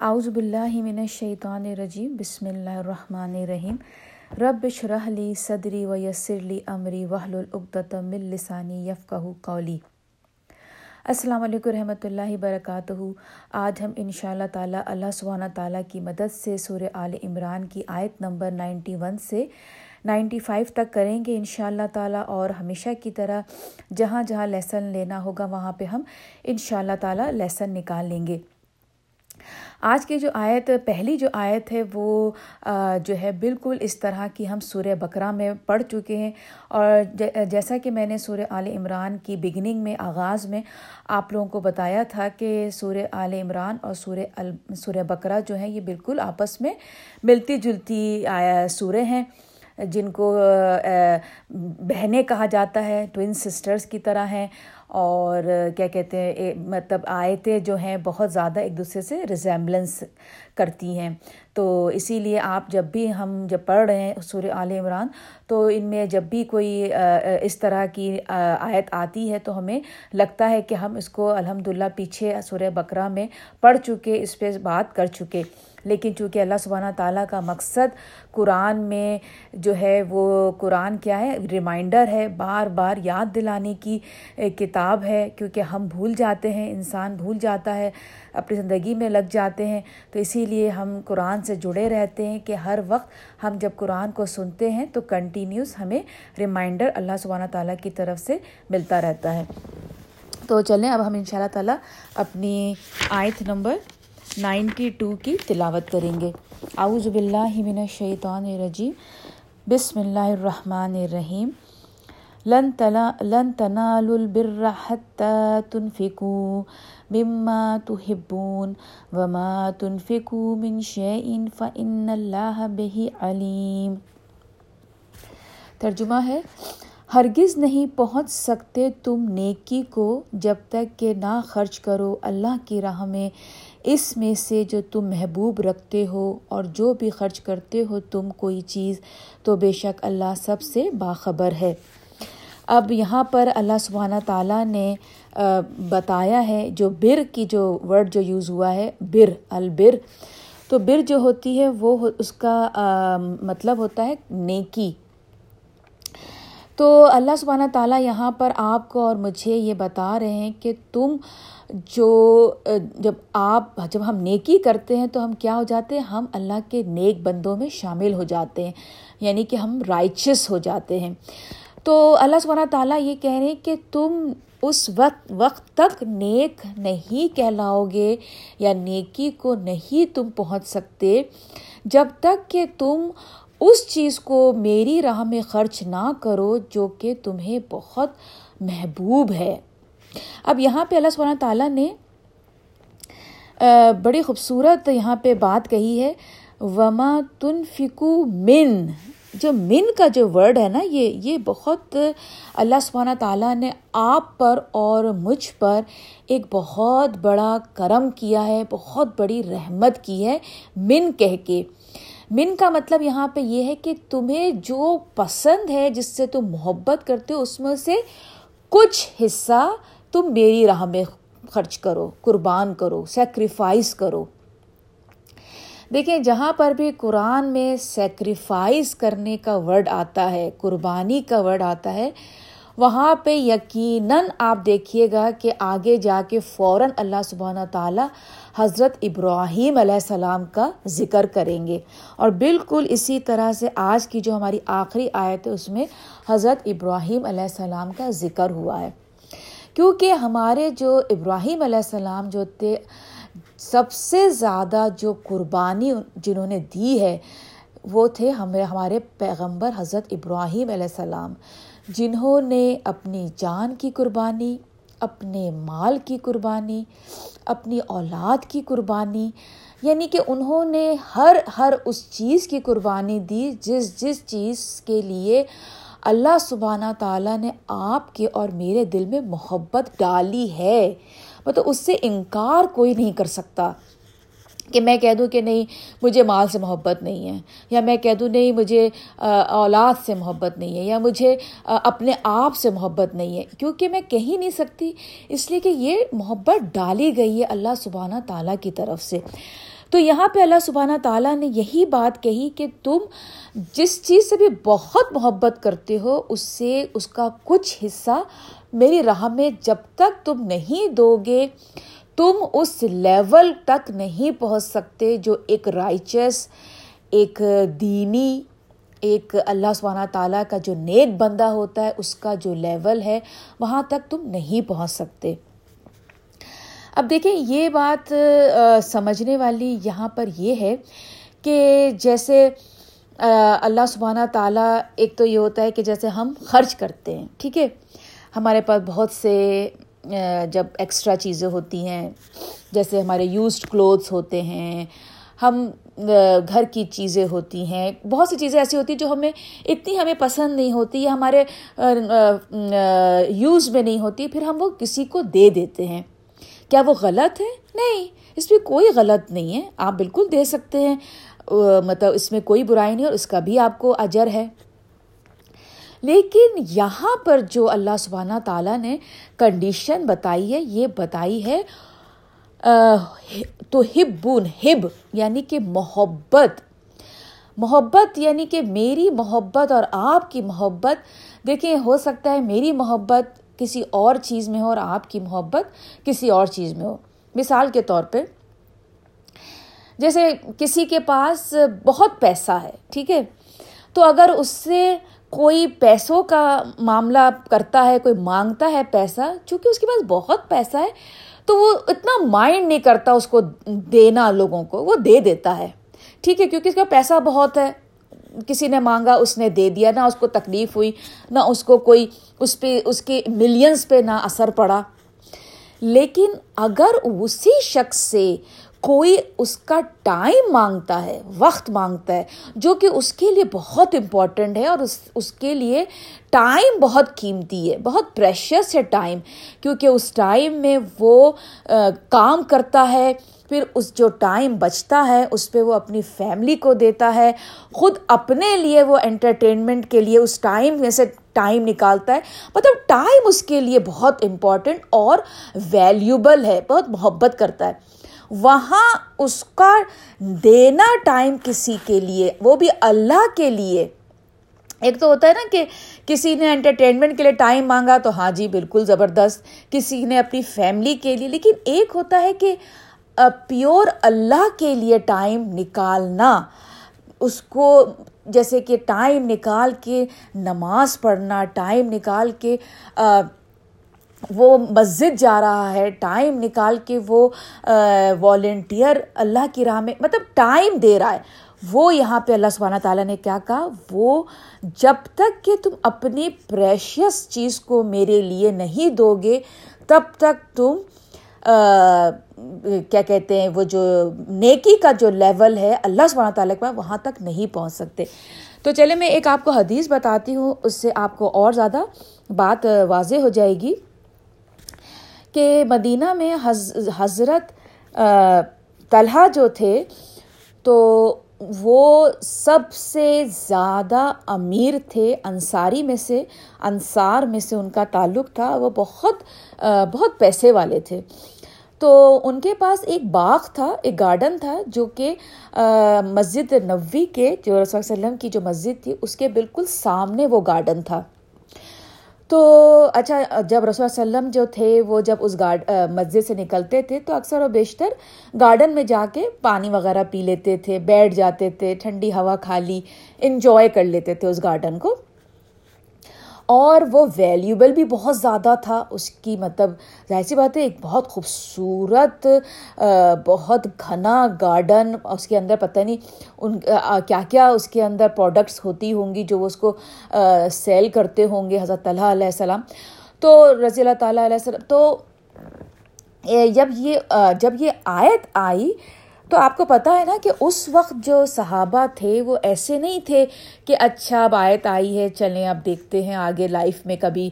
اعوذ باللہ من الشیطان الرجیم، بسم اللہ الرحمن الرحیم۔ رب شرح لی صدری و یسر لی امری وحل العقدۃ من لسانی یفقہ قولی۔ السلام علیکم رحمۃ اللہ وبرکاتہ۔ آج ہم ان شاء اللہ تعالیٰ اللہ سبحانہ تعالیٰ کی مدد سے سورہ آل عمران کی آیت نمبر نائنٹی ون سے نائنٹی فائیو تک کریں گے ان شاء اللہ تعالیٰ، اور ہمیشہ کی طرح جہاں جہاں لیسن لینا ہوگا، وہاں پہ ہم ان شاء اللہ تعالیٰ لیسن نکال لیں گے۔ آج کی جو آیت، پہلی جو آیت ہے، وہ جو ہے بالکل اس طرح کی ہم سورہ بکرا میں پڑھ چکے ہیں۔ اور جیسا کہ میں نے سورہ آل عمران کی بگننگ میں، آغاز میں آپ لوگوں کو بتایا تھا کہ سورہ آل عمران اور سورہ سورہ بکرا جو ہیں، یہ بالکل آپس میں ملتی جلتی سورے ہیں۔ جن کو بہنیں کہا جاتا ہے ٹوئن سسٹرز کی طرح ہیں۔ اور کیا کہتے ہیں مطلب آیتیں جو ہیں بہت زیادہ ایک دوسرے سے ریزیمبلنس کرتی ہیں۔ تو اسی لیے آپ جب بھی ہم جب پڑھ رہے ہیں سورہ عال عمران، تو ان میں جب بھی کوئی اس طرح کی آیت آتی ہے تو ہمیں لگتا ہے کہ ہم اس کو الحمد للہ پیچھے سورہ بکرا میں پڑھ چکے، اس پہ بات کر چکے۔ لیکن چونکہ اللہ سبحانہ تعالیٰ کا مقصد قرآن میں جو ہے وہ قرآن کیا ہے؟ ریمائنڈر ہے، بار بار یاد دلانے کی کتاب ہے، کیونکہ ہم بھول جاتے ہیں، انسان بھول جاتا ہے، اپنی زندگی میں لگ جاتے ہیں۔ تو اسی لیے ہم قرآن سے جڑے رہتے ہیں کہ ہر وقت ہم جب قرآن کو سنتے ہیں تو کنٹینیوس ہمیں ریمائنڈر اللہ سبحانہ تعالیٰ کی طرف سے ملتا رہتا ہے۔ تو چلیں، اب ہم ان شاء اللہ تعالیٰ اپنی آیت نمبر نائنٹی ٹو کی تلاوت کریں گے۔ اعوذ باللہ من الشیطان الرجیم۔ بسم اللہ الرحمن الرحیم۔ لن تلا، لن تنالوا البر حتى تنفقوا مما تحبون وما تنفقوا من شيء فإن الله به عليم ترجمہ ہے، ہرگز نہیں پہنچ سکتے تم نیکی کو جب تک کہ نہ خرچ کرو اللہ کی راہ میں۔ اس میں سے جو تم محبوب رکھتے ہو اور جو بھی خرچ کرتے ہو تم کوئی چیز، تو بے شک اللہ سب سے باخبر ہے۔ اب یہاں پر اللہ سبحانہ تعالیٰ نے بتایا ہے جو بر کی جو ورڈ جو یوز ہوا ہے، بر، البر۔ تو بر جو ہوتی ہے، وہ اس کا مطلب ہوتا ہے نیکی۔ تو اللہ سبحانہ تعالیٰ یہاں پر آپ کو اور مجھے یہ بتا رہے ہیں کہ تم جو جب آپ، جب ہم نیکی کرتے ہیں تو ہم کیا ہو جاتے ہیں؟ ہم اللہ کے نیک بندوں میں شامل ہو جاتے ہیں یعنی کہ ہم رائچس ہو جاتے ہیں۔ تو اللہ سبحانہ تعالیٰ یہ کہہ رہے ہیں کہ تم اس وقت وقت تک نیک نہیں کہلاؤ گے یا نیکی کو نہیں تم پہنچ سکتے، جب تک کہ تم اس چیز کو میری راہ میں خرچ نہ کرو جو کہ تمہیں بہت محبوب ہے۔ اب یہاں پہ اللہ سبحانہ تعالیٰ نے بڑی خوبصورت یہاں پہ بات کہی ہے، وما تن فکو من۔ جو من کا جو ورڈ ہے نا، یہ یہ بہت اللہ سبحانہ تعالیٰ نے آپ پر اور مجھ پر ایک بہت بڑا کرم کیا ہے، بہت بڑی رحمت کی ہے من کہہ کے۔ من کا مطلب یہاں پہ یہ ہے کہ تمہیں جو پسند ہے، جس سے تم محبت کرتے ہو، اس میں سے کچھ حصہ تم میری راہ میں خرچ کرو، قربان کرو سیکریفائز کرو۔ دیکھیں، جہاں پر بھی قرآن میں سیکریفائز کرنے کا ورڈ آتا ہے، قربانی کا ورڈ آتا ہے، وہاں پہ یقیناً آپ دیکھیے گا کہ آگے جا کے فوراً اللہ سبحانہ تعالیٰ حضرت ابراہیم علیہ السلام کا ذکر کریں گے۔ اور بالکل اسی طرح سے آج کی جو ہماری آخری آیت ہے، اس میں حضرت ابراہیم علیہ السلام کا ذکر ہوا ہے۔ کیونکہ ہمارے جو ابراہیم علیہ السلام جو تھے، سب سے زیادہ جو قربانی جنہوں نے دی ہے، وہ تھے ہمیں ہمارے پیغمبر حضرت ابراہیم علیہ السلام، جنہوں نے اپنی جان کی قربانی، اپنے مال کی قربانی، اپنی اولاد کی قربانی یعنی کہ انہوں نے ہر ہر اس چیز کی قربانی دی جس جس چیز کے لیے اللہ سبحانہ تعالیٰ نے آپ کے اور میرے دل میں محبت ڈالی ہے۔ مطلب اس سے انکار کوئی نہیں کر سکتا کہ میں کہہ دوں کہ نہیں، مجھے مال سے محبت نہیں ہے، یا میں کہہ دوں نہیں، مجھے اولاد سے محبت نہیں ہے، یا مجھے اپنے آپ سے محبت نہیں ہے۔ کیونکہ میں کہہ نہیں سکتی، اس لیے کہ یہ محبت ڈالی گئی ہے اللہ سبحانہ تعالیٰ کی طرف سے۔ تو یہاں پہ اللہ سبحانہ تعالیٰ نے یہی بات کہی کہ تم جس چیز سے بھی بہت محبت کرتے ہو، اس سے اس کا کچھ حصہ میری راہ میں جب تک تم نہیں دو گے تم اس لیول تک نہیں پہنچ سکتے جو ایک رائچس، ایک دینی، ایک اللہ سبحانہ تعالیٰ کا جو نیک بندہ ہوتا ہے، اس کا جو لیول ہے، وہاں تک تم نہیں پہنچ سکتے۔ اب دیکھیں، یہ بات سمجھنے والی یہاں پر یہ ہے کہ جیسے اللہ سبحانہ تعالیٰ، ایک تو یہ ہوتا ہے کہ جیسے ہم خرچ کرتے ہیں، ٹھیک ہے؟ ہمارے پاس بہت سے جب ایکسٹرا چیزیں ہوتی ہیں، جیسے ہمارے یوزڈ کلوتھس ہوتے ہیں، ہم گھر کی چیزیں ہوتی ہیں، بہت سی چیزیں ایسی ہوتی ہیں جو ہمیں اتنی ہمیں پسند نہیں ہوتی، یا ہمارے یوز میں نہیں ہوتی، پھر ہم وہ کسی کو دے دیتے ہیں۔ کیا وہ غلط ہے؟ نہیں، اس میں کوئی غلط نہیں ہے۔ آپ بالکل دے سکتے ہیں۔ مطلب اس میں کوئی برائی نہیں اور اس کا بھی آپ کو اجر ہے۔ لیکن یہاں پر جو اللہ سبحانہ تعالیٰ نے کنڈیشن بتائی ہے، یہ بتائی ہے تو ہبون ہب یعنی کہ محبت۔ محبت یعنی کہ میری محبت اور آپ کی محبت۔ دیکھیں، ہو سکتا ہے میری محبت کسی اور چیز میں ہو اور آپ کی محبت کسی اور چیز میں ہو۔ مثال کے طور پہ، جیسے کسی کے پاس بہت پیسہ ہے، ٹھیک ہے؟ تو اگر اس سے کوئی پیسوں کا معاملہ کرتا ہے، کوئی مانگتا ہے پیسہ، چونکہ اس کے پاس بہت پیسہ ہے، تو وہ اتنا مائنڈ نہیں کرتا اس کو دینا لوگوں کو، وہ دے دیتا ہے۔ ٹھیک ہے؟ کیونکہ اس کا پیسہ بہت ہے۔ کسی نے مانگا، اس نے دے دیا، نہ اس کو تکلیف ہوئی، نہ اس کو کوئی اس پہ، اس کے ملینس پہ نہ اثر پڑا۔ لیکن اگر اسی شخص سے کوئی اس کا ٹائم مانگتا ہے، وقت مانگتا ہے، جو کہ اس کے لیے بہت امپورٹنٹ ہے اور اس اس کے لیے ٹائم بہت قیمتی ہے، بہت پریشیس ہے ٹائم کیونکہ اس ٹائم میں وہ کام کرتا ہے پھر اس جو ٹائم بچتا ہے، اس پہ وہ اپنی فیملی کو دیتا ہے۔ خود اپنے لیے وہ انٹرٹینمنٹ کے لیے اس ٹائم میں سے ٹائم نکالتا ہے۔ مطلب ٹائم اس کے لیے بہت امپورٹنٹ اور ویلیوبل ہے، بہت محبت کرتا ہے۔ وہاں اس کا دینا ٹائم کسی کے لیے، وہ بھی اللہ کے لیے۔ ایک تو ہوتا ہے نا کہ کسی نے انٹرٹینمنٹ کے لیے ٹائم مانگا تو ہاں جی بالکل زبردست۔ کسی نے اپنی فیملی کے لیے، لیکن ایک ہوتا ہے کہ پیور اللہ کے لیے ٹائم نکالنا، اس کو جیسے کہ ٹائم نکال کے نماز پڑھنا، ٹائم نکال کے وہ مسجد جا رہا ہے، ٹائم نکال کے وہ والنٹیئر اللہ کی راہ میں مطلب ٹائم دے رہا ہے۔ وہ یہاں پہ اللہ سبحانہ تعالیٰ نے کیا کہا؟ وہ جب تک کہ تم اپنی پریشیس چیز کو میرے لیے نہیں دو گے، تب تک تم کیا کہتے ہیں، وہ جو نیکی کا جو لیول ہے، اللہ سبحانہ تعالیٰ کے وہاں تک نہیں پہنچ سکتے۔ تو چلے، میں ایک آپ کو حدیث بتاتی ہوں، اس سے آپ کو اور زیادہ بات واضح ہو جائے گی کہ مدینہ میں حضرت طلحہ جو تھے، تو وہ سب سے زیادہ امیر تھے، انصاری میں سے، انصار میں سے ان کا تعلق تھا، وہ بہت بہت پیسے والے تھے۔ تو ان کے پاس ایک باغ تھا، ایک گارڈن تھا، جو کہ مسجد نبوی کے، جو رسول وسلم کی جو مسجد تھی، اس کے بالکل سامنے وہ گارڈن تھا۔ تو اچھا جب رسول وسلم جو تھے، وہ جب اس گارڈ مسجد سے نکلتے تھے، تو اکثر و بیشتر گارڈن میں جا کے پانی وغیرہ پی لیتے تھے، بیٹھ جاتے تھے، ٹھنڈی ہوا کھا لی انجوائے کر لیتے تھے اس گارڈن کو۔ اور وہ ویلیوبل بھی بہت زیادہ تھا۔ اس کی مطلب ظاہر سی بات ہے، ایک بہت خوبصورت بہت گھنا گارڈن اس کے اندر پتہ نہیں ان کیا کیا اس کے اندر پروڈکٹس ہوتی ہوں گی جو وہ اس کو سیل کرتے ہوں گے، حضرت اللہ علیہ السلام۔ تو رضی اللہ تعالیٰ علیہ السلام، تو جب یہ جب یہ آیت آئی تو آپ کو پتہ ہے نا کہ اس وقت جو صحابہ تھے وہ ایسے نہیں تھے کہ اچھا اب آیت آئی ہے، چلیں اب دیکھتے ہیں آگے لائف میں کبھی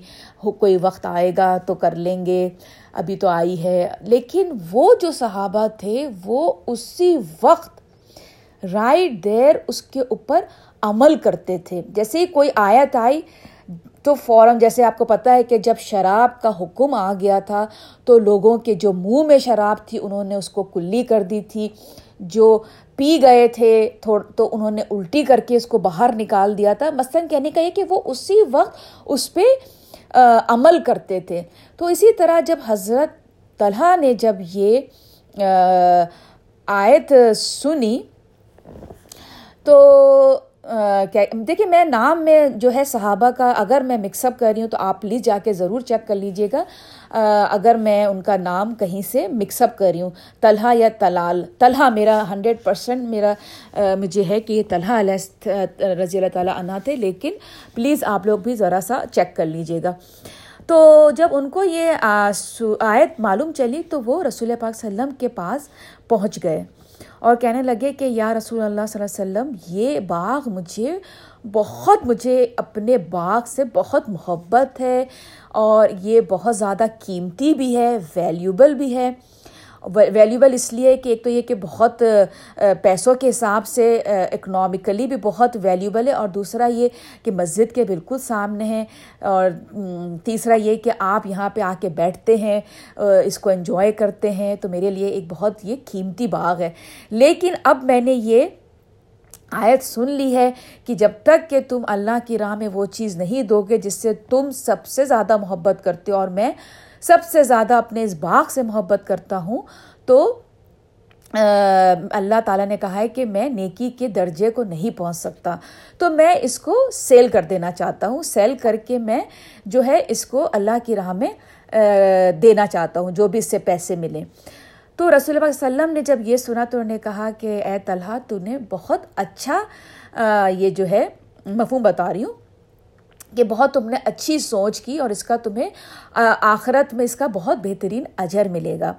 کوئی وقت آئے گا تو کر لیں گے، ابھی تو آئی ہے۔ لیکن وہ جو صحابہ تھے وہ اسی وقت رائٹ دیر اس کے اوپر عمل کرتے تھے۔ جیسے ہی کوئی آیت آئی تو فوراً جیسے آپ کو پتہ ہے کہ جب شراب کا حکم آ گیا تھا تو لوگوں کے جو منہ میں شراب تھی، انہوں نے اس کو کلی کر دی تھی۔ جو پی گئے تھے تو انہوں نے الٹی کر کے اس کو باہر نکال دیا تھا۔ مثلاً کہنے کا یہ کہ وہ اسی وقت اس پہ عمل کرتے تھے۔ تو اسی طرح جب حضرت طلحہ نے جب یہ آیت سنی، تو دیکھیے، میں نام میں جو ہے صحابہ کا اگر میں مکس اپ کر رہی ہوں تو آپ پلیز جا کے ضرور چیک کر لیجیے گا۔ اگر میں ان کا نام کہیں سے مکس اپ کر رہی ہوں، طلحہ یا طلال؟ طلحہ میرا ہنڈریڈ پرسینٹ میرا مجھے ہے کہ یہ طلحہ علیہ رضی اللہ تعالیٰ عنہ تھے، لیکن پلیز آپ لوگ بھی ذرا سا چیک کر لیجیے گا۔ تو جب ان کو یہ آیت معلوم چلی تو وہ رسول پاک صلی اللہ علیہ وسلم کے پاس پہنچ گئے۔ اور کہنے لگے کہ یا رسول اللہ صلی اللہ علیہ وسلم، یہ باغ مجھے بہت، مجھے اپنے باغ سے بہت محبت ہے اور یہ بہت زیادہ قیمتی بھی ہے ویلیوبل بھی ہے۔ ویلیوبل اس لیے کہ ایک تو یہ کہ بہت پیسوں کے حساب سے اکنامکلی بھی بہت ویلیوبل ہے اور دوسرا یہ کہ مسجد کے بالکل سامنے ہیں اور تیسرا یہ کہ آپ یہاں پہ آ کے بیٹھتے ہیں اس کو انجوائے کرتے ہیں، تو میرے لیے ایک بہت یہ قیمتی باغ ہے۔ لیکن اب میں نے یہ آیت سن لی ہے کہ جب تک کہ تم اللہ کی راہ میں وہ چیز نہیں دو گے جس سے تم سب سے زیادہ محبت کرتے ہو اور میں سب سے زیادہ اپنے اس باغ سے محبت کرتا ہوں تو اللہ تعالیٰ نے کہا ہے کہ میں نیکی کے درجے کو نہیں پہنچ سکتا۔ تو میں اس کو سیل کر دینا چاہتا ہوں۔ سیل کر کے میں جو ہے اس کو اللہ کی راہ میں دینا چاہتا ہوں، جو بھی اس سے پیسے ملیں۔ تو رسول اللہ علیہ وسلم نے جب یہ سنا تو انہوں نے کہا کہ، اے طلحہ، تو نے بہت اچھا یہ جو ہے مفہوم بتا رہی ہوں۔ کہ بہت تم نے اچھی سوچ کی اور اس کا تمہیں آخرت میں اس کا بہت بہترین اجر ملے گا۔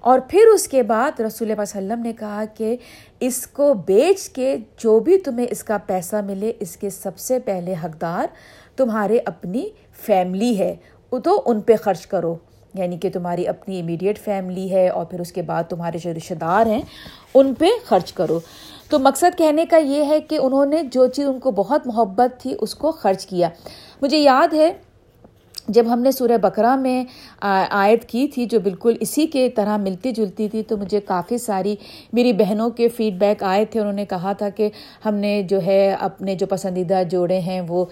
اور پھر اس کے بعد رسول اللہ علیہ وسلم نے کہا کہ اس کو بیچ کے جو بھی تمہیں اس کا پیسہ ملے، اس کے سب سے پہلے حقدار تمہارے اپنی فیملی ہے۔ تو ان پہ خرچ کرو۔ یعنی کہ تمہاری اپنی امیڈیٹ فیملی ہے اور پھر اس کے بعد تمہارے جو رشتہ دار ہیں، ان پہ خرچ کرو۔ تو مقصد کہنے کا یہ ہے کہ انہوں نے جو چیز ان کو بہت محبت تھی، اس کو خرچ کیا۔ مجھے یاد ہے جب ہم نے سورہ بکرا میں آیت کی تھی جو بالکل اسی کے طرح ملتی جلتی تھی، تو مجھے کافی ساری میری بہنوں کے فیڈ بیک آئے تھے۔ انہوں نے کہا تھا کہ ہم نے جو ہے اپنے جو پسندیدہ جوڑے ہیں، وہ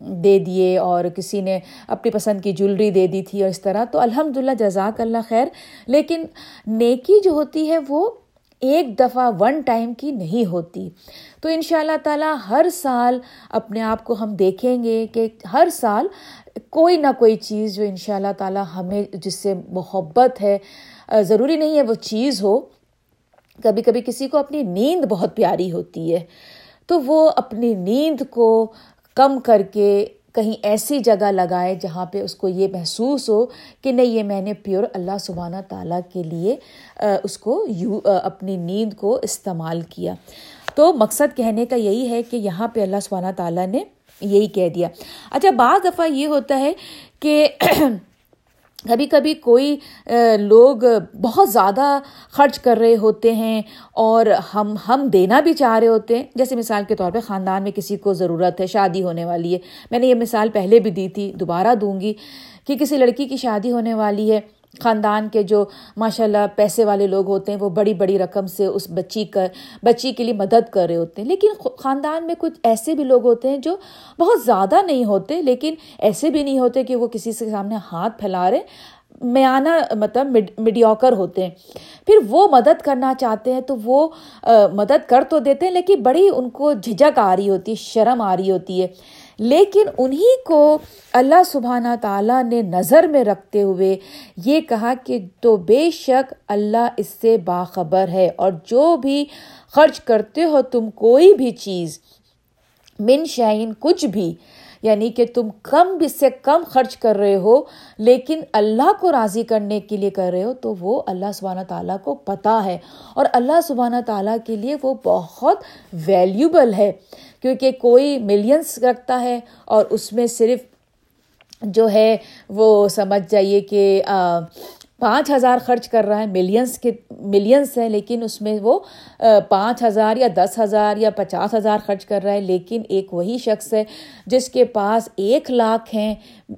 دے دیے اور کسی نے اپنی پسند کی جولری دے دی تھی اور اس طرح۔ تو الحمد للہ جزاک اللہ خیر۔ لیکن نیکی جو ہوتی ہے، وہ ایک دفعہ ون ٹائم کی نہیں ہوتی۔ تو ان شاء اللہ تعالیٰ ہر سال اپنے آپ کو ہم دیکھیں گے کہ ہر سال کوئی نہ کوئی چیز جو ان شاء اللہ تعالیٰ ہمیں جس سے محبت ہے، ضروری نہیں ہے وہ چیز ہو، کبھی کبھی کسی کو اپنی نیند بہت پیاری ہوتی ہے۔ تو وہ اپنی نیند کو کم کر کے کہیں ایسی جگہ لگائے جہاں پہ اس کو یہ محسوس ہو کہ نہیں، یہ میں نے پیور اللہ سبحانہ تعالیٰ کے لیے اس کو یو اپنی نیند کو استعمال کیا۔ تو مقصد کہنے کا یہی ہے کہ یہاں پہ اللہ سبحانہ تعالیٰ نے یہی کہہ دیا۔ اچھا بعض دفعہ یہ ہوتا ہے کہ کبھی کبھی کوئی لوگ بہت زیادہ خرچ کر رہے ہوتے ہیں اور ہم ہم دینا بھی چاہ رہے ہوتے ہیں۔ جیسے مثال کے طور پہ خاندان میں کسی کو ضرورت ہے، شادی ہونے والی ہے۔ میں نے یہ مثال پہلے بھی دی تھی، دوبارہ دوں گی کہ کسی لڑکی کی شادی ہونے والی ہے۔ خاندان کے جو ماشاء اللہ پیسے والے لوگ ہوتے ہیں، وہ بڑی بڑی رقم سے اس بچی کا بچی کے لیے مدد کر رہے ہوتے ہیں۔ لیکن خاندان میں کچھ ایسے بھی لوگ ہوتے ہیں جو بہت زیادہ نہیں ہوتے، لیکن ایسے بھی نہیں ہوتے کہ وہ کسی سے سامنے ہاتھ پھیلا رہے، میانہ مطلب میڈیوکر ہوتے ہیں۔ پھر وہ مدد کرنا چاہتے ہیں تو وہ مدد کر تو دیتے ہیں، لیکن بڑی ان کو جھجک آ رہی ہوتی ہے، شرم آ رہی ہوتی ہے۔ لیکن انہی کو اللہ سبحانہ تعالیٰ نے نظر میں رکھتے ہوئے یہ کہا کہ تو بے شک اللہ اس سے باخبر ہے اور جو بھی خرچ کرتے ہو تم کوئی بھی چیز من شائن کچھ بھی یعنی کہ تم کم بھی سے کم خرچ کر رہے ہو، لیکن اللہ کو راضی کرنے کے لیے کر رہے ہو، تو وہ اللہ سبحانہ تعالیٰ کو پتہ ہے اور اللہ سبحانہ تعالیٰ کے لیے وہ بہت ویلیوبل ہے۔ کیونکہ کوئی ملینس رکھتا ہے اور اس میں صرف جو ہے وہ سمجھ جائیے کہ پانچ ہزار خرچ کر رہا ہے ملینس کے ملینس ہیں، لیکن اس میں وہ پانچ ہزار یا دس ہزار یا پچاس ہزار خرچ کر رہا ہے، لیکن ایک وہی شخص ہے جس کے پاس ایک لاکھ ہیں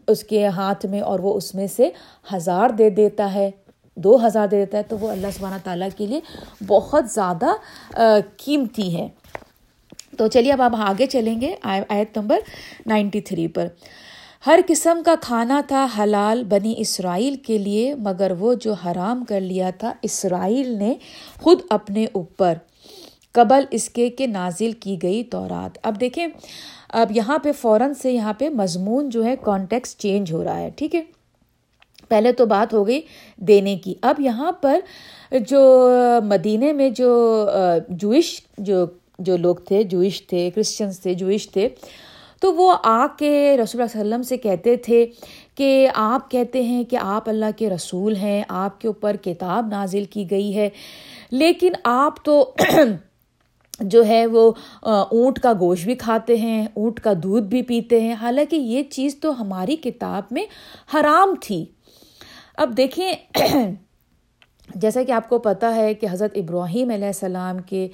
اس کے ہاتھ میں اور وہ اس میں سے ہزار دے دیتا ہے، دو ہزار دے دیتا ہے، تو وہ اللہ سبحانہ تعالیٰ کے لیے بہت زیادہ قیمتی ہے۔ تو چلیے، اب آپ آگے چلیں گے آیت نمبر نائنٹی تھری پر۔ ہر قسم کا کھانا تھا حلال بنی اسرائیل کے لیے، مگر وہ جو حرام کر لیا تھا اسرائیل نے خود اپنے اوپر۔ قبل اس کے کہ نازل کی گئی تورات۔ اب دیکھیں، اب یہاں پہ فوراً سے یہاں پہ مضمون جو ہے کانٹیکس چینج ہو رہا ہے، ٹھیک ہے؟ پہلے تو بات ہو گئی دینے کی۔ اب یہاں پر جو مدینے میں جو جوئش جو جو لوگ تھے جوئش تھے کرسچنس تھے جوئش تھے، تو وہ آ کے رسول اللہ علیہ وسلم سے کہتے تھے کہ آپ کہتے ہیں کہ آپ اللہ کے رسول ہیں، آپ کے اوپر کتاب نازل کی گئی ہے۔ لیکن آپ تو جو ہے وہ اونٹ کا گوشت بھی کھاتے ہیں، اونٹ کا دودھ بھی پیتے ہیں۔ حالانکہ یہ چیز تو ہماری کتاب میں حرام تھی۔ اب دیکھیں جیسا کہ آپ کو پتہ ہے کہ حضرت ابراہیم علیہ السلام کے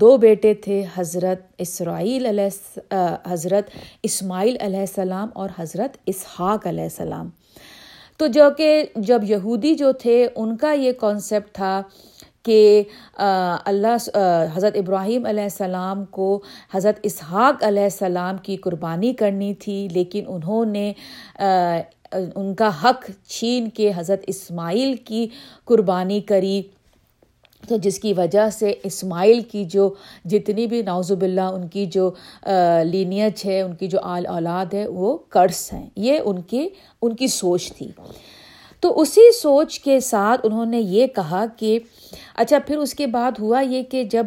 دو بیٹے تھے، حضرت اسرائیل علیہ حضرت اسماعیل علیہ السلام اور حضرت اسحاق علیہ السلام۔ تو جو کہ جب یہودی جو تھے، ان کا یہ کانسیپٹ تھا کہ اللہ حضرت ابراہیم علیہ السلام کو حضرت اسحاق علیہ السلام کی قربانی کرنی تھی، لیکن انہوں نے ان کا حق چھین کے حضرت اسماعیل کی قربانی کری۔ تو جس کی وجہ سے اسماعیل کی جو جتنی بھی نوزب اللہ ان کی جو لینیج ہے، ان کی جو آل اولاد ہے، وہ قرض ہیں۔ یہ ان کی ان کی سوچ تھی۔ تو اسی سوچ کے ساتھ انہوں نے یہ کہا کہ اچھا پھر اس کے بعد ہوا یہ کہ جب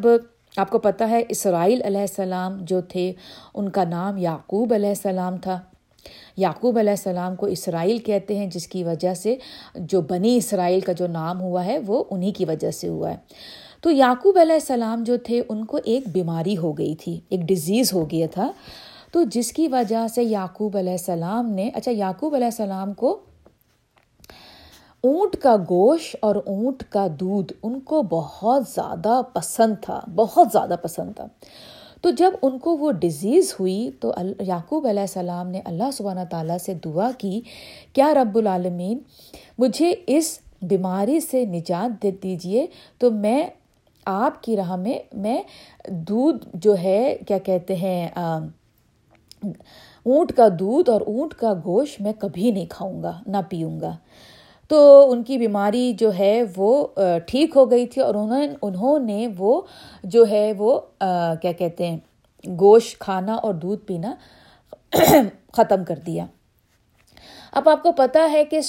آپ کو پتہ ہے، اسرائیل علیہ السلام جو تھے، ان کا نام یعقوب علیہ السلام تھا۔ یعقوب علیہ السلام کو اسرائیل کہتے ہیں، جس کی وجہ سے جو بنی اسرائیل کا جو نام ہوا ہے، وہ انہیں کی وجہ سے ہوا ہے۔ تو یعقوب علیہ السلام جو تھے، ان کو ایک بیماری ہو گئی تھی، ایک ڈیزیز ہو گیا تھا۔ تو جس کی وجہ سے یعقوب علیہ السلام نے اچھا یعقوب علیہ السلام کو اونٹ کا گوشت اور اونٹ کا دودھ، ان کو بہت زیادہ پسند تھا، بہت زیادہ پسند تھا۔ تو جب ان کو وہ ڈیزیز ہوئی تو یعقوب علیہ السلام نے اللہ سبحانہ تعالیٰ سے دعا کی، کیا رب العالمین، مجھے اس بیماری سے نجات دے دیجیے تو میں آپ کی راہ میں میں دودھ جو ہے، کیا کہتے ہیں اونٹ کا دودھ اور اونٹ کا گوشت میں کبھی نہیں کھاؤں گا، نہ پیوں گا۔ تو ان کی بیماری جو ہے وہ ٹھیک ہو گئی تھی اور انہوں انہوں نے وہ جو ہے وہ کیا کہتے ہیں، گوشت کھانا اور دودھ پینا ختم کر دیا۔ اب آپ کو پتہ ہے کہ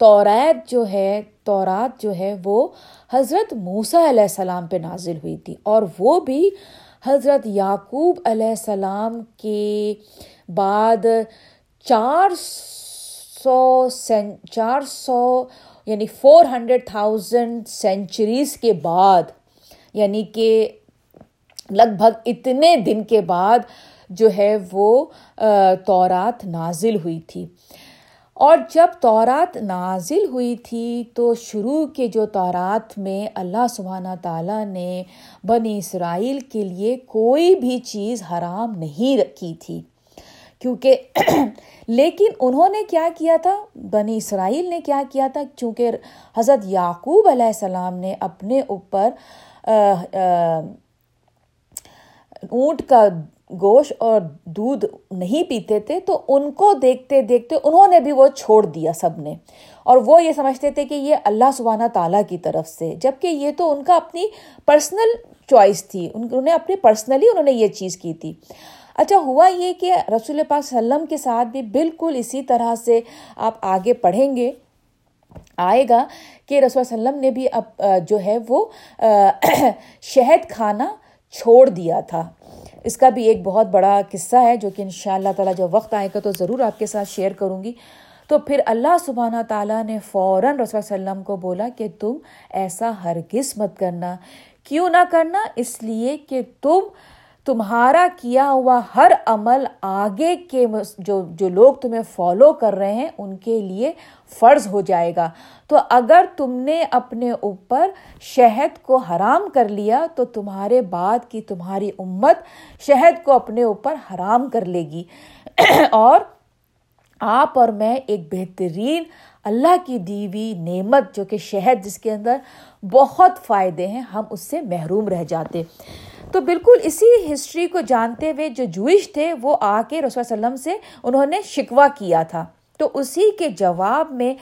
توریت جو ہے، تورات جو ہے وہ حضرت موسا علیہ السلام پہ نازل ہوئی تھی اور وہ بھی حضرت یعقوب علیہ السلام کے بعد چار سو چار سو یعنی فور ہنڈریڈ تھاؤزینڈ سینچریز کے بعد یعنی کہ لگ بھگ اتنے دن کے بعد جو ہے وہ تورات نازل ہوئی تھی۔ اور جب تورات نازل ہوئی تھی تو شروع کے جو تورات میں اللہ سبحانہ تعالیٰ نے بنی اسرائیل کے لیے کوئی بھی چیز حرام نہیں رکھی تھی۔ کیونکہ لیکن انہوں نے کیا کیا تھا؟ بنی اسرائیل نے کیا کیا تھا؟ چونکہ حضرت یعقوب علیہ السلام نے اپنے اوپر اونٹ کا گوشت اور دودھ نہیں پیتے تھے، تو ان کو دیکھتے دیکھتے انہوں نے بھی وہ چھوڑ دیا سب نے۔ اور وہ یہ سمجھتے تھے کہ یہ اللہ سبحانہ تعالیٰ کی طرف سے جبکہ یہ تو ان کا اپنی پرسنل چوائس تھی۔ انہوں نے اپنی پرسنلی انہوں نے یہ چیز کی تھی۔ اچھا ہوا یہ کہ رسول پاک وسلم کے ساتھ بھی بالکل اسی طرح سے آپ آگے پڑھیں گے۔ آئے گا کہ رسول وسلم نے بھی اب جو ہے وہ شہد کھانا چھوڑ دیا تھا۔ اس کا بھی ایک بہت بڑا قصہ ہے جو کہ ان شاء اللہ تعالیٰ جب وقت آئے گا تو ضرور آپ کے ساتھ شیئر کروں گی۔ تو پھر اللہ سبحانہ تعالیٰ نے فوراً رسول وسلم کو بولا کہ تم ایسا ہرگز مت کرنا۔ کیوں نہ کرنا؟ اس لیے کہ تم تمہارا کیا ہوا ہر عمل آگے کے جو جو لوگ تمہیں فالو کر رہے ہیں، ان کے لیے فرض ہو جائے گا۔ تو اگر تم نے اپنے اوپر شہد کو حرام کر لیا، تو تمہارے بعد کی تمہاری امت شہد کو اپنے اوپر حرام کر لے گی۔ اور آپ اور میں ایک بہترین اللہ کی دیوی نعمت، جو کہ شہد جس کے اندر بہت فائدے ہیں، ہم اس سے محروم رہ جاتے۔ تو بالکل اسی ہسٹری کو جانتے ہوئے جو جوئش تھے، وہ آ کے رسول وسلم سے انہوں نے شکوہ کیا تھا۔ تو اسی کے جواب میں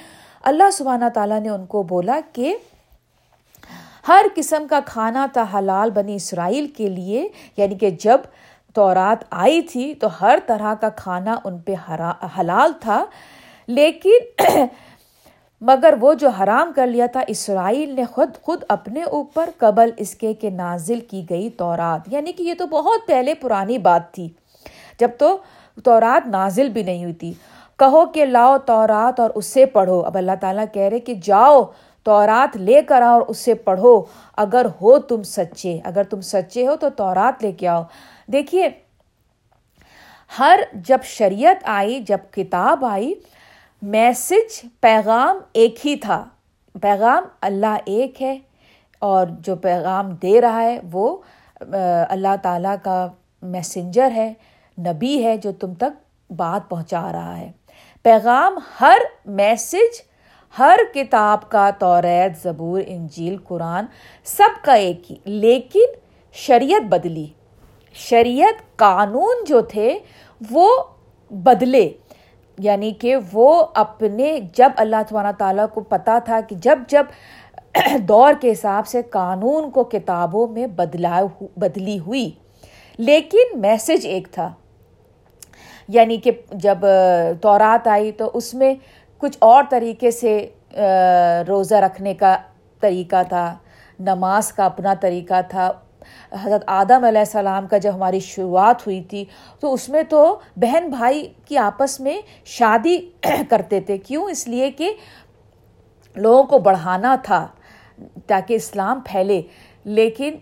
اللہ سبحانہ تعالیٰ نے ان کو بولا کہ ہر قسم کا کھانا تھا حلال بنی اسرائیل کے لیے یعنی کہ جب تورات آئی تھی تو ہر طرح کا کھانا ان پہ حلال تھا۔ لیکن مگر وہ جو حرام کر لیا تھا، اسرائیل نے خود خود اپنے اوپر قبل اس کے کہ نازل کی گئی تورات۔ یعنی کہ یہ تو بہت پہلے پرانی بات تھی، جب تو تورات نازل بھی نہیں ہوئی تھی۔ کہو کہ لاؤ تورات اور اس سے پڑھو۔ اب اللہ تعالیٰ کہہ رہے کہ جاؤ، تورات لے کر آؤ اور اس سے پڑھو۔ اگر ہو تم سچے، اگر تم سچے ہو تو تورات لے کے آؤ۔ دیکھیے، ہر جب شریعت آئی، جب کتاب آئی میسج، پیغام ایک ہی تھا۔ پیغام اللہ ایک ہے اور جو پیغام دے رہا ہے وہ اللہ تعالیٰ کا میسنجر ہے، نبی ہے جو تم تک بات پہنچا رہا ہے۔ پیغام ہر میسج، ہر کتاب کا توریت، زبور، انجیل، قرآن سب کا ایک ہی۔ لیکن شریعت بدلی۔ شریعت قانون جو تھے وہ بدلے۔ یعنی کہ وہ اپنے جب اللہ تبارہ تعالیٰ کو پتہ تھا کہ جب جب دور کے حساب سے قانون کو کتابوں میں بدلا بدلی ہوئی۔ لیکن میسج ایک تھا۔ یعنی کہ جب تورات آئی تو اس میں کچھ اور طریقے سے روزہ رکھنے کا طریقہ تھا، نماز کا اپنا طریقہ تھا۔ حضرت آدم علیہ السلام کا جب ہماری شروعات ہوئی تھی، تو اس میں تو بہن بھائی کی آپس میں شادی کرتے تھے۔ کیوں؟ اس لیے کہ لوگوں کو بڑھانا تھا تاکہ اسلام پھیلے۔ لیکن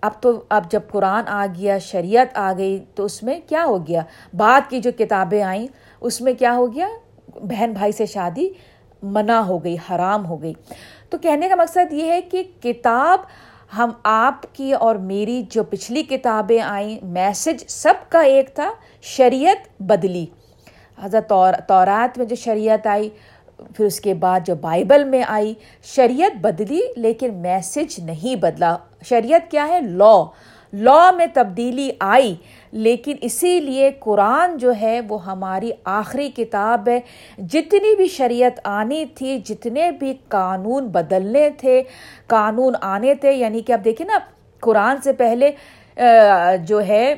اب تو، اب جب قرآن آ گیا، شریعت آ گئی، تو اس میں کیا ہو گیا؟ بعد کی جو کتابیں آئیں، اس میں کیا ہو گیا؟ بہن بھائی سے شادی منع ہو گئی، حرام ہو گئی۔ تو کہنے کا مقصد یہ ہے کہ کتاب ہم آپ کی اور میری جو پچھلی کتابیں آئیں، میسج سب کا ایک تھا، شریعت بدلی۔ حضرت تورات میں جو شریعت آئی، پھر اس کے بعد جو بائبل میں آئی، شریعت بدلی لیکن میسج نہیں بدلا۔ شریعت کیا ہے؟ لا۔ لا میں تبدیلی آئی، لیکن اسی لیے قرآن جو ہے وہ ہماری آخری کتاب ہے۔ جتنی بھی شریعت آنی تھی، جتنے بھی قانون بدلنے تھے، قانون آنے تھے یعنی کہ اب دیکھیں نا، قرآن سے پہلے جو ہے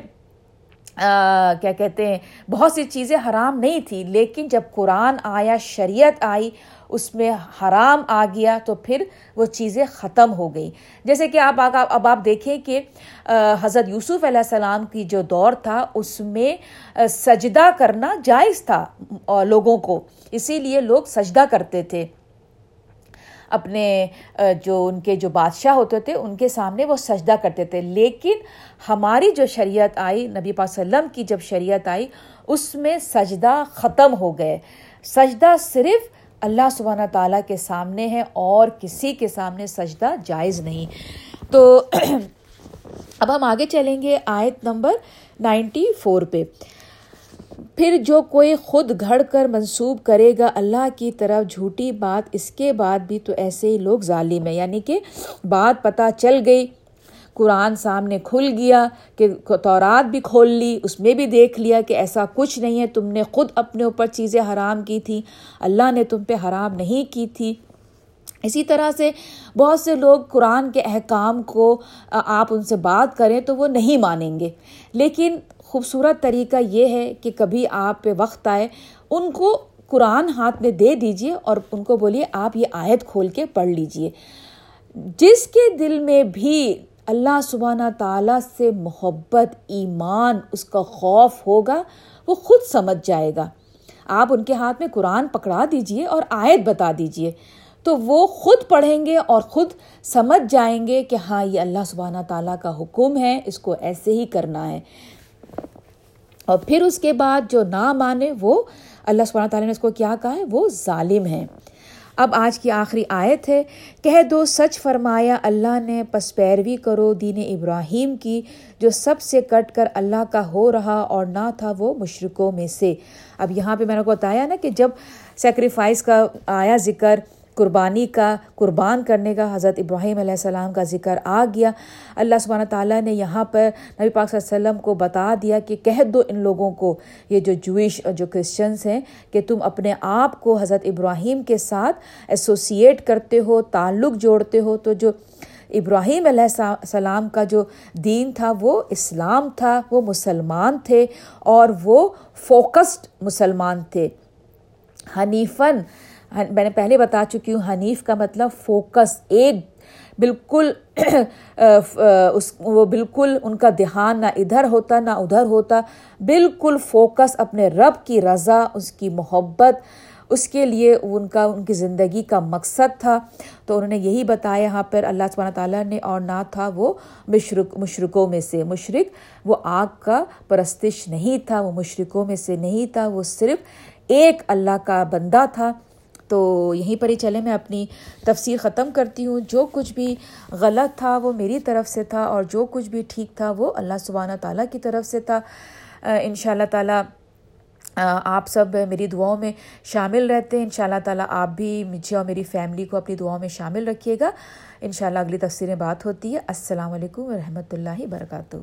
کیا کہتے ہیں، بہت سی چیزیں حرام نہیں تھی، لیکن جب قرآن آیا، شریعت آئی اس میں حرام آ گیا تو پھر وہ چیزیں ختم ہو گئی جیسے کہ آپ اب آپ دیکھیں کہ حضرت یوسف علیہ السلام کی جو دور تھا، اس میں سجدہ کرنا جائز تھا لوگوں کو۔ اسی لیے لوگ سجدہ کرتے تھے۔ اپنے جو ان کے جو بادشاہ ہوتے تھے، ان کے سامنے وہ سجدہ کرتے تھے۔ لیکن ہماری جو شریعت آئی، نبی پاک وسلم کی جب شریعت آئی، اس میں سجدہ ختم ہو گئے۔ سجدہ صرف اللہ سبحانہ تعالیٰ کے سامنے ہے اور کسی کے سامنے سجدہ جائز نہیں۔ تو اب ہم آگے چلیں گے آیت نمبر نائنٹی فور پہ۔ پھر جو کوئی خود گھڑ کر منسوب کرے گا اللہ کی طرف جھوٹی بات، اس کے بعد بھی تو ایسے ہی لوگ ظالم ہیں۔ یعنی کہ بات پتہ چل گئی۔ قرآن سامنے کھل گیا کہ تورات بھی کھول لی، اس میں بھی دیکھ لیا کہ ایسا کچھ نہیں ہے، تم نے خود اپنے اوپر چیزیں حرام کی تھیں، اللہ نے تم پہ حرام نہیں کی تھی۔ اسی طرح سے بہت سے لوگ قرآن کے احکام کو آپ ان سے بات کریں تو وہ نہیں مانیں گے۔ لیکن خوبصورت طریقہ یہ ہے کہ کبھی آپ پہ وقت آئے، ان کو قرآن ہاتھ میں دے دیجیے اور ان کو بولیے، آپ یہ آیت کھول کے پڑھ لیجیے جس کے دل میں بھی اللہ سبحانہ تعالیٰ سے محبت، ایمان، اس کا خوف ہوگا، وہ خود سمجھ جائے گا۔ آپ ان کے ہاتھ میں قرآن پکڑا دیجیے اور آیت بتا دیجیے۔ تو وہ خود پڑھیں گے اور خود سمجھ جائیں گے کہ ہاں یہ اللہ سبحانہ تعالیٰ کا حکم ہے، اس کو ایسے ہی کرنا ہے۔ اور پھر اس کے بعد جو نہ مانے، وہ اللہ سبحانہ تعالیٰ نے اس کو کیا کہا ہے؟ وہ ظالم ہیں اب آج کی آخری آیت ہے۔ کہہ دو، سچ فرمایا، اللہ نے پس پیروی کرو دین ابراہیم کی، جو سب سے کٹ کر اللہ کا ہو رہا اور نہ تھا وہ مشرقوں میں سے۔ اب یہاں پہ میں نے کو بتایا نا کہ جب سیکریفائس کا آیا ذکر قربانی کا قربان کرنے کا حضرت ابراہیم علیہ السلام کا ذکر آ گیا۔ اللہ سبحانہ تعالیٰ نے یہاں پر نبی پاک صلی اللہ علیہ وسلم کو بتا دیا کہ کہہ دو ان لوگوں کو، یہ جو جوئش جو کرسچنس ہیں، کہ تم اپنے آپ کو حضرت ابراہیم کے ساتھ ایسوسیٹ کرتے ہو، تعلق جوڑتے ہو۔ تو جو ابراہیم علیہ السلام کا جو دین تھا، وہ اسلام تھا، وہ مسلمان تھے اور وہ فوکسڈ مسلمان تھے۔ حنیفن میں نے پہلے بتا چکی ہوں، حنیف کا مطلب فوکس ایک بالکل اس، وہ بالکل ان کا دھیان نہ ادھر ہوتا، نہ ادھر ہوتا، بالکل فوکس اپنے رب کی رضا، اس کی محبت، اس کے لیے ان کا، ان کی زندگی کا مقصد تھا۔ تو انہوں نے یہی بتایا یہاں پر، اللہ سبحانہ تعالیٰ نے، اور نہ تھا وہ مشرق مشرقوں میں سے۔ مشرق وہ آگ کا پرستش نہیں تھا، وہ مشرقوں میں سے نہیں تھا، وہ صرف ایک اللہ کا بندہ تھا۔ تو یہیں پر ہی چلے میں اپنی تفسیر ختم کرتی ہوں۔ جو کچھ بھی غلط تھا وہ میری طرف سے تھا اور جو کچھ بھی ٹھیک تھا وہ اللہ سبحانہ تعالیٰ کی طرف سے تھا۔ ان شاء اللہ تعالیٰ آپ سب میری دعاؤں میں شامل رہتے ہیں۔ ان شاء اللہ تعالیٰ آپ بھی مجھے اور میری فیملی کو اپنی دعاؤں میں شامل رکھیے گا۔ ان شاء اللہ اگلی تفسیریں بات ہوتی ہے۔ السلام علیکم و رحمۃ اللہ وبرکاتہ۔